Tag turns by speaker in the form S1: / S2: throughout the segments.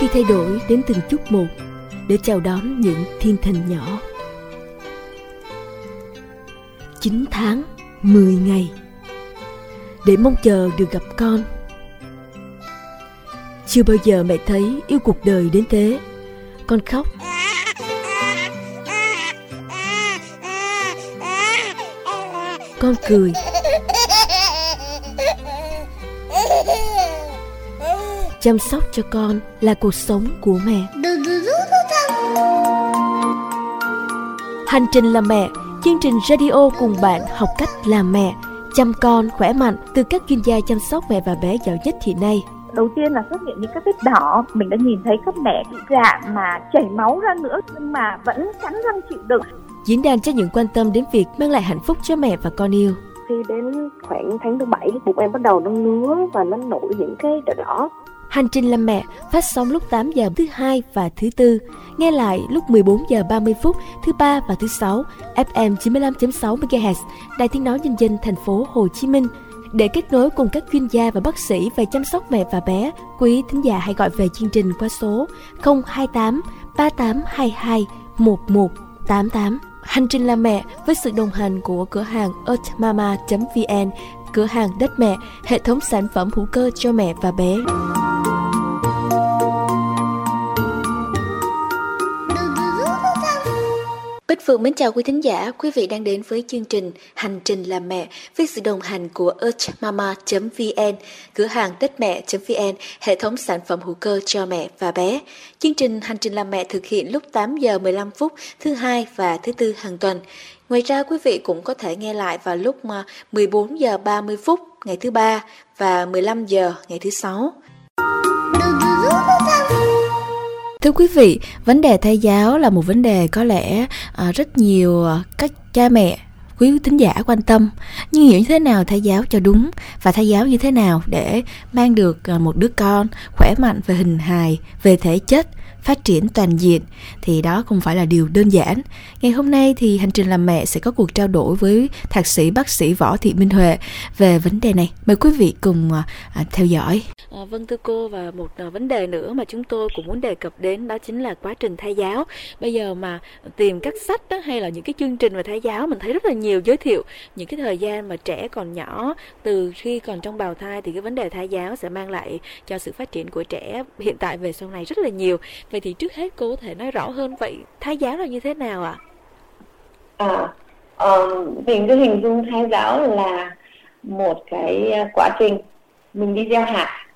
S1: khi thay đổi đến từng chút một để chào đón những thiên thần nhỏ. 9 tháng, 10 ngày để mong chờ được gặp con. Chưa bao giờ mẹ thấy yêu cuộc đời đến thế. Con khóc. Con cười. Chăm sóc cho con là cuộc sống của mẹ. Hành trình làm mẹ, chương trình radio cùng bạn học cách làm mẹ, chăm con khỏe mạnh từ các chuyên gia chăm sóc mẹ và bé giỏi nhất hiện nay.
S2: Đầu tiên là xuất hiện những các vết đỏ, mình đã nhìn thấy các mẹ bị rạn mà chảy máu ra nữa nhưng mà vẫn cắn răng chịu đựng.
S1: Diễn đàn cho những quan tâm đến việc mang lại hạnh phúc cho mẹ và con yêu.
S3: Khi đến khoảng tháng thứ bảy, bụng em bắt đầu nó ngứa và nó nổi những cái đỏ đỏ
S1: Hành trình làm mẹ phát sóng lúc 8 giờ thứ hai và thứ tư, nghe lại lúc 14 giờ 30 phút thứ ba và thứ sáu, FM 95.6 MHz, Đài Tiếng nói nhân dân thành phố Hồ Chí Minh. Để kết nối cùng các chuyên gia và bác sĩ về chăm sóc mẹ và bé, quý thính giả hãy gọi về chương trình qua số 028 3822 1188. Hành trình làm mẹ với sự đồng hành của cửa hàng earthmama.vn, cửa hàng đất mẹ, hệ thống sản phẩm hữu cơ cho mẹ và bé. Bích Phương mến chào quý thính giả, quý vị đang đến với chương trình Hành trình làm mẹ với sự đồng hành của earthmama.vn, cửa hàng tết mẹ.vn, hệ thống sản phẩm hữu cơ cho mẹ và bé. Chương trình Hành trình làm mẹ thực hiện lúc 8 giờ 15 phút thứ hai và thứ tư hàng tuần. Ngoài ra quý vị cũng có thể nghe lại vào lúc 14 giờ 30 phút ngày thứ ba và 15 giờ ngày thứ sáu. Thưa quý vị, vấn đề thầy giáo là một vấn đề có lẽ à, rất nhiều à, các cha mẹ quý thính giả quan tâm nhưng hiểu như thế nào thầy giáo cho đúng và thầy giáo như thế nào để mang được à, một đứa con khỏe mạnh về hình hài về thể chất phát triển toàn diện thì đó không phải là điều đơn giản. Ngày hôm nay thì hành trình làm mẹ sẽ có cuộc trao đổi với thạc sĩ bác sĩ Võ Thị Minh Huệ về vấn đề này. Mời quý vị cùng à, theo dõi. Vâng thưa cô và một à, vấn đề nữa mà chúng tôi cũng muốn đề cập đến đó chính là quá trình thai giáo. Bây giờ mà tìm các sách đó, hay là những cái chương trình về thai giáo mình thấy rất là nhiều giới thiệu những cái thời gian mà trẻ còn nhỏ từ khi còn trong bào thai thì cái vấn đề thai giáo sẽ mang lại cho sự phát triển của trẻ hiện tại về sau này rất là nhiều vậy thì trước hết cô có thể nói rõ hơn vậy thai giáo là như thế nào ạ
S3: à? à uh, mình cứ hình dung thai giáo là một cái à, quá trình mình đi gieo hạt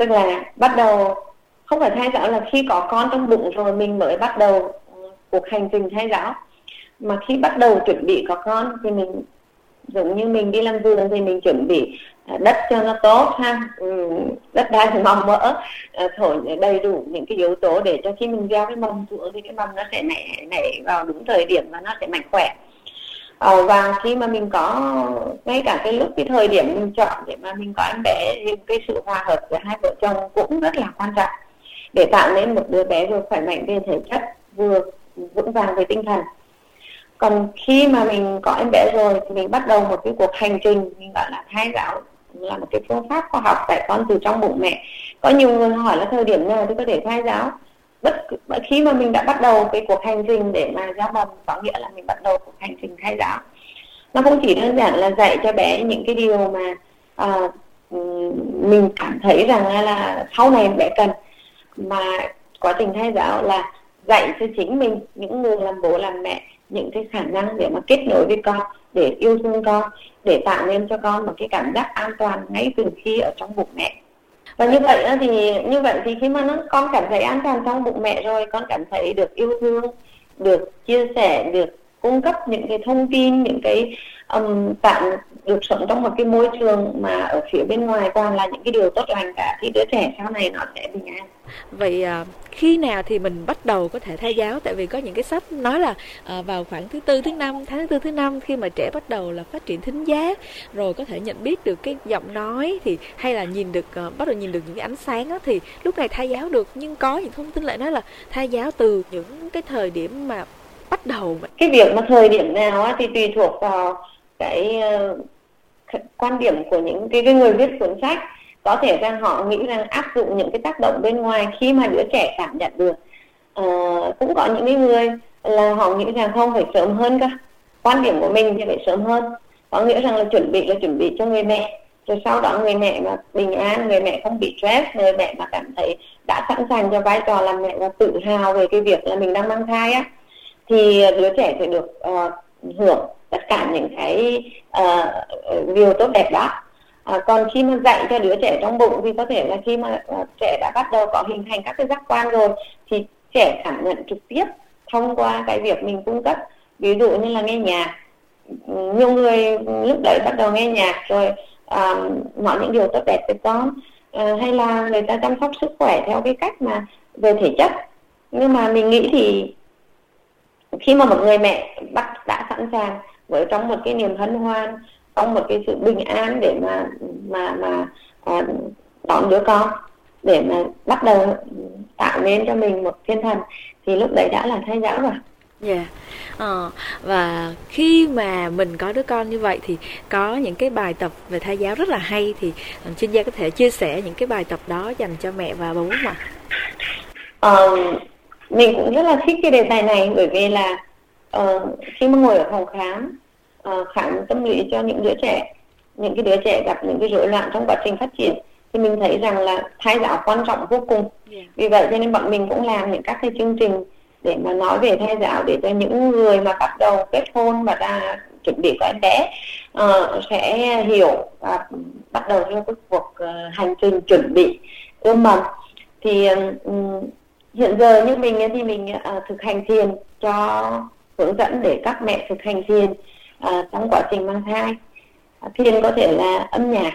S3: tức là bắt đầu không phải thai giáo là khi có con trong bụng rồi mình mới bắt đầu ừ, cuộc hành trình thai giáo. Mà khi bắt đầu chuẩn bị có con thì mình giống như mình đi làm vườn thì mình chuẩn bị à, đất cho nó tốt ha ừ, đất đai thì mầm mỡ à, thổi đầy đủ những cái yếu tố để cho khi mình gieo cái mầm xuống thì cái mầm nó sẽ nảy nảy vào đúng thời điểm và nó sẽ mạnh khỏe à, và khi mà mình có ngay cả cái lúc cái thời điểm mình chọn để mà mình có em bé thì cái sự hòa hợp giữa hai vợ chồng cũng rất là quan trọng. Để tạo nên một đứa bé vừa khỏe mạnh về thể chất vừa vững vàng về tinh thần. Còn khi mà mình có em bé rồi thì mình bắt đầu một cái cuộc hành trình mình gọi là thai giáo là một cái phương pháp khoa học dạy con từ trong bụng mẹ. Có nhiều người hỏi là thời điểm nào thì có thể thai giáo? Bất khi mà mình đã bắt đầu cái cuộc hành trình để mà giáo mầm có nghĩa là mình bắt đầu cuộc hành trình thay giáo. Nó không chỉ đơn giản là dạy cho bé những cái điều mà à, mình cảm thấy rằng là sau này bé cần mà quá trình thay giáo là dạy cho chính mình những người làm bố làm mẹ những cái khả năng để mà kết nối với con để yêu thương con để tạo nên cho con một cái cảm giác an toàn ngay từ khi ở trong bụng mẹ và như vậy thì, như vậy thì khi mà nó, con cảm thấy an toàn trong bụng mẹ rồi, con cảm thấy được yêu thương, được chia sẻ, được cung cấp những cái thông tin những cái um, tạm được sống trong một cái môi trường mà ở phía bên ngoài toàn là những cái điều tốt lành cả thì đứa trẻ sau này nó sẽ bình an.
S1: Vậy à, khi nào thì mình bắt đầu có thể thay giáo? Tại vì có những cái sách nói là à, vào khoảng thứ tư thứ năm tháng thứ tư thứ năm khi mà trẻ bắt đầu là phát triển thính giác rồi có thể nhận biết được cái giọng nói thì hay là nhìn được à, bắt đầu nhìn được những cái ánh sáng đó, thì lúc này thay giáo được. Nhưng có những thông tin lại nói là thay giáo từ những cái thời điểm mà bắt đầu
S3: cái việc mà thời điểm nào á, thì tùy thuộc vào cái uh, quan điểm của những cái, cái người viết cuốn sách. Có thể rằng họ nghĩ rằng áp dụng những cái tác động bên ngoài khi mà đứa trẻ cảm nhận được. À, cũng có những người là họ nghĩ rằng không phải sớm hơn cơ. Quan điểm của mình thì phải sớm hơn. Có nghĩa rằng là chuẩn bị là chuẩn bị cho người mẹ. Rồi sau đó người mẹ mà bình an người mẹ không bị stress người mẹ mà cảm thấy đã sẵn sàng cho vai trò làm mẹ và tự hào về cái việc là mình đang mang thai á thì đứa trẻ sẽ được uh, hưởng tất cả những cái uh, điều tốt đẹp đó. À, còn khi mà dạy cho đứa trẻ trong bụng thì có thể là khi mà uh, trẻ đã bắt đầu có hình thành các cái giác quan rồi thì trẻ cảm nhận trực tiếp thông qua cái việc mình cung cấp. Ví dụ như là nghe nhạc nhiều người lúc đấy bắt đầu nghe nhạc rồi uh, nói những điều tốt đẹp với con uh, hay là người ta chăm sóc sức khỏe theo cái cách mà về thể chất. Nhưng mà mình nghĩ thì khi mà một người mẹ bắt đã sẵn sàng với trong một cái niềm hân hoan trong một cái sự bình an để mà mà mà à, đón đứa con để mà bắt đầu tạo nên cho mình một thiên thần thì lúc đấy đã là thai giáo rồi
S1: Dạ. Yeah. Ờ, và khi mà mình có đứa con như vậy thì có những cái bài tập về thai giáo rất là hay thì chuyên gia có thể chia sẻ những cái bài tập đó dành cho mẹ và bố mà.
S3: Ờ, mình cũng rất là thích cái đề tài này bởi vì là uh, khi mà ngồi ở phòng khám uh, khám tâm lý cho những đứa trẻ những cái đứa trẻ gặp những cái rối loạn trong quá trình phát triển thì mình thấy rằng là thai giáo quan trọng vô cùng yeah. vì vậy cho nên bọn mình cũng làm những các cái chương trình để mà nói về thai giáo để cho những người mà bắt đầu kết hôn và đã chuẩn bị có em bé uh, sẽ hiểu và bắt đầu theo cái cuộc uh, hành trình chuẩn bị ươm mầm thì um, hiện giờ như mình thì mình à, thực hành thiền cho hướng dẫn để các mẹ thực hành thiền à, trong quá trình mang thai. À, thiền có thể là âm nhạc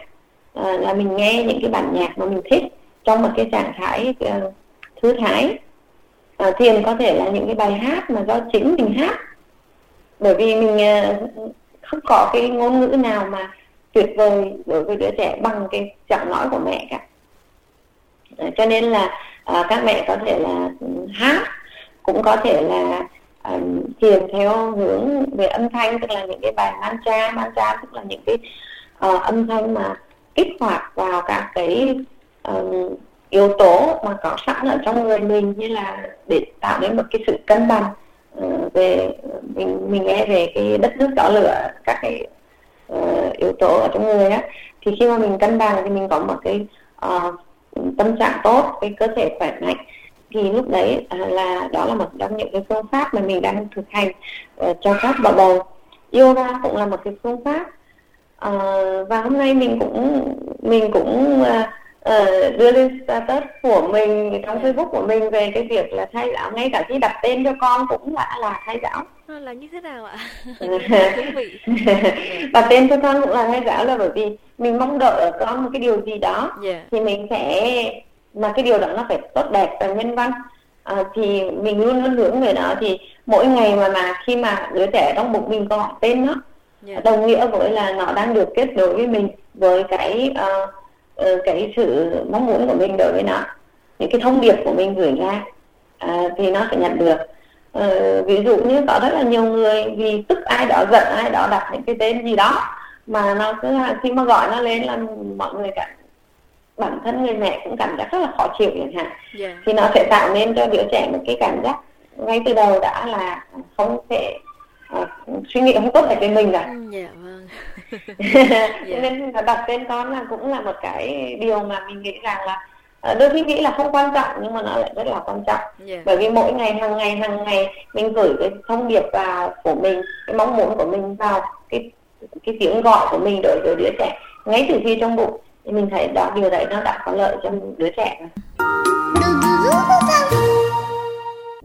S3: à, là mình nghe những cái bản nhạc mà mình thích trong một cái trạng thái uh, thư thái. À, thiền có thể là những cái bài hát mà do chính mình hát. Bởi vì mình uh, không có cái ngôn ngữ nào mà tuyệt vời đối với đứa trẻ bằng cái giọng nói của mẹ cả cho nên là à, các mẹ có thể là hát cũng có thể là à, um, thiền theo hướng về âm thanh tức là những cái bài mantra mantra tức là những cái uh, âm thanh mà kích hoạt vào các cái um, yếu tố mà có sẵn ở trong người mình như là để tạo nên một cái sự cân bằng uh, về mình mình nghe về cái đất nước đỏ lửa các cái uh, yếu tố ở trong người á. Thì khi mà mình cân bằng thì mình có một cái uh, tâm trạng tốt cái cơ thể khỏe mạnh. Thì lúc đấy à, là đó là một trong những cái phương pháp mà mình đang thực hành uh, cho các bà bầu. Yoga cũng là một cái phương pháp. Uh, và hôm nay mình cũng mình cũng uh, uh, đưa lên status của mình trong Facebook của mình về cái việc là thay giáo. Ngay cả khi đặt tên cho con cũng đã là thay giáo
S1: là như thế nào ạ
S3: đặt tên cho con cũng là thai giáo là bởi vì mình mong đợi ở con một cái điều gì đó yeah. thì mình sẽ mà cái điều đó nó phải tốt đẹp và nhân văn à, thì mình luôn luôn hướng về nó thì mỗi ngày mà mà khi mà đứa trẻ trong bụng mình có tên nó yeah. Dạ. đồng nghĩa với là nó đang được kết nối với mình với cái uh, uh, cái sự mong muốn của mình đối với nó những cái thông điệp của mình gửi ra uh, thì nó sẽ nhận được uh, ví dụ như có rất là nhiều người vì tức ai đó giận ai đó đặt những cái tên gì đó mà nó cứ khi mà gọi nó lên là mọi người cảm bản thân người mẹ cũng cảm giác rất là khó chịu chẳng hạn yeah. Dạ. thì nó sẽ tạo nên cho đứa trẻ một cái cảm giác ngay từ đầu đã là không thể uh, suy nghĩ không tốt về mình rồi
S1: ừ, dạ vâng
S3: yeah. nên đặt tên con là cũng là một cái điều mà mình nghĩ rằng là ờ, đôi khi nghĩ là không quan trọng nhưng mà nó lại rất là quan trọng yeah. Dạ. bởi vì mỗi ngày hàng ngày hàng ngày mình gửi cái thông điệp vào của mình cái mong muốn của mình vào cái cái tiếng gọi của mình đối với đứa trẻ ngay từ khi trong bụng thì mình thấy đó điều đấy nó đã có lợi cho đứa trẻ rồi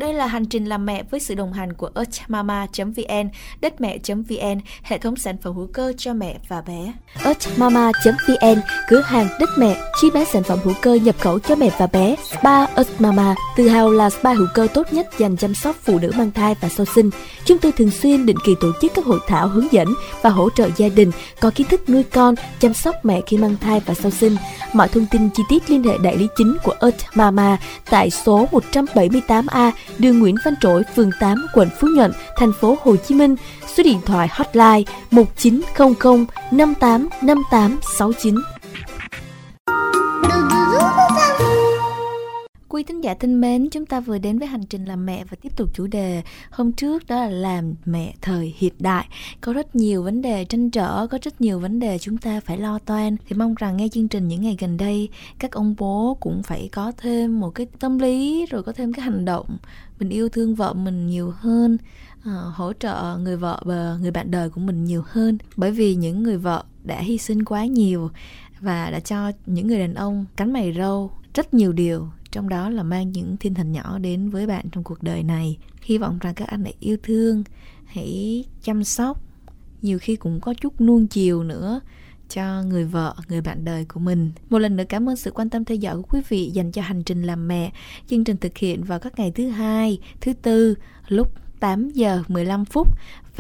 S1: đây là hành trình làm mẹ với sự đồng hành của earthmama.vn, đất mẹ.vn, hệ thống sản phẩm hữu cơ cho mẹ và bé. earthmama.vn, cửa hàng đất mẹ, chi bán sản phẩm hữu cơ nhập khẩu cho mẹ và bé. Spa Earthmama, tự hào là spa hữu cơ tốt nhất dành chăm sóc phụ nữ mang thai và sau sinh. Chúng tôi thường xuyên định kỳ tổ chức các hội thảo hướng dẫn và hỗ trợ gia đình có kiến thức nuôi con, chăm sóc mẹ khi mang thai và sau sinh. Mọi thông tin chi tiết liên hệ đại lý chính của Earth Mama tại số 178A đường Nguyễn Văn Trỗi, phường 8, quận Phú Nhuận, thành phố Hồ Chí Minh. Số điện thoại hotline 1900 585869. Quý thính giả thân mến, chúng ta vừa đến với hành trình làm mẹ và tiếp tục chủ đề hôm trước đó là làm mẹ thời hiện đại. Có rất nhiều vấn đề tranh trở, có rất nhiều vấn đề chúng ta phải lo toan. Thì mong rằng nghe chương trình những ngày gần đây, các ông bố cũng phải có thêm một cái tâm lý rồi có thêm cái hành động mình yêu thương vợ mình nhiều hơn uh, hỗ trợ người vợ và người bạn đời của mình nhiều hơn bởi vì những người vợ đã hy sinh quá nhiều và đã cho những người đàn ông cánh mày râu rất nhiều điều trong đó là mang những thiên thần nhỏ đến với bạn trong cuộc đời này hy vọng rằng các anh hãy yêu thương hãy chăm sóc nhiều khi cũng có chút nuông chiều nữa cho người vợ, người bạn đời của mình. Một lần nữa cảm ơn sự quan tâm theo dõi của quý vị dành cho hành trình làm mẹ. Chương trình thực hiện vào các ngày thứ hai, thứ tư lúc 8 giờ 15 phút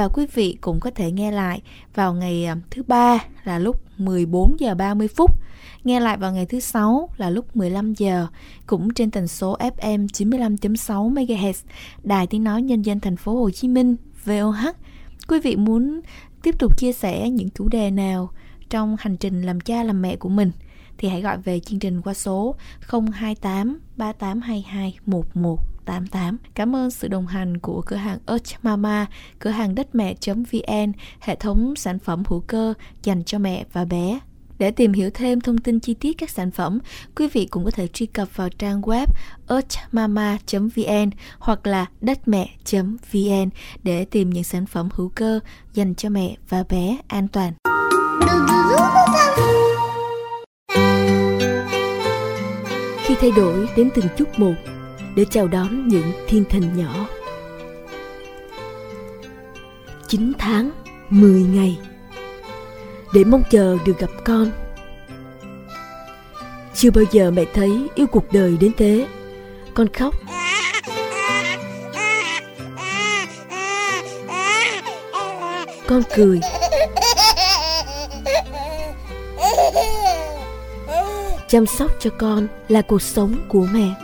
S1: và quý vị cũng có thể nghe lại vào ngày à, thứ ba là lúc 14 giờ 30 phút. Nghe lại vào ngày thứ sáu là lúc 15 giờ, cũng trên tần số FM 95.6 MHz Đài Tiếng nói Nhân dân thành phố Hồ Chí Minh VOH. Quý vị muốn tiếp tục chia sẻ những chủ đề nào trong hành trình làm cha làm mẹ của mình, thì hãy gọi về chương trình qua số 028 3822 11 1188. Cảm ơn sự đồng hành của cửa hàng Earth Mama, cửa hàng đất mẹ.vn, hệ thống sản phẩm hữu cơ dành cho mẹ và bé. Để tìm hiểu thêm thông tin chi tiết các sản phẩm, quý vị cũng có thể truy cập vào trang web earthmama.vn hoặc là đất mẹ.vn để tìm những sản phẩm hữu cơ dành cho mẹ và bé an toàn. Khi thay đổi đến từng chút một để chào đón những thiên thần nhỏ. 9 tháng, 10 ngày để mong chờ được gặp con. Chưa bao giờ mẹ thấy yêu cuộc đời đến thế. Con khóc. Con cười. chăm sóc cho con là cuộc sống của mẹ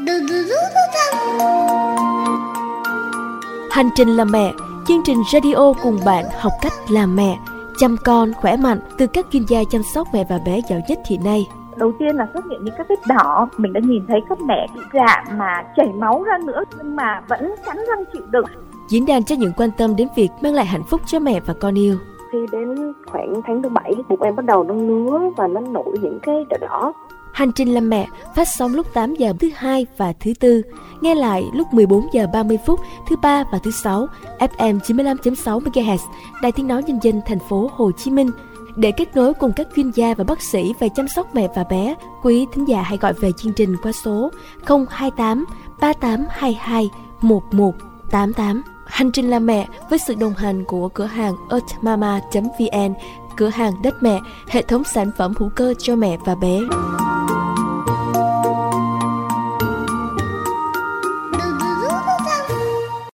S1: hành trình làm mẹ chương trình radio cùng bạn học cách làm mẹ chăm con khỏe mạnh từ các chuyên gia chăm sóc mẹ và bé giỏi nhất hiện nay.
S2: Đầu tiên là xuất hiện những các vết đỏ mình đã nhìn thấy các mẹ bị rạn mà chảy máu ra nữa nhưng mà vẫn cắn răng chịu đựng.
S1: Diễn đàn cho những quan tâm đến việc mang lại hạnh phúc cho mẹ và con yêu.
S4: Khi đến khoảng tháng thứ bảy bụng em bắt đầu nó ngứa và nó nổi những cái đỏ đỏ
S1: Hành trình làm mẹ phát sóng lúc 8 giờ thứ hai và thứ tư, nghe lại lúc 14 giờ 30 phút thứ ba và thứ sáu, FM 95.6 MHz, Đài Tiếng nói nhân dân thành phố Hồ Chí Minh. Để kết nối cùng các chuyên gia và bác sĩ về chăm sóc mẹ và bé, quý thính giả hãy gọi về chương trình qua số 028 3822 1188. Hành trình làm mẹ với sự đồng hành của cửa hàng earthmama.vn, cửa hàng đất mẹ, hệ thống sản phẩm hữu cơ cho mẹ và bé.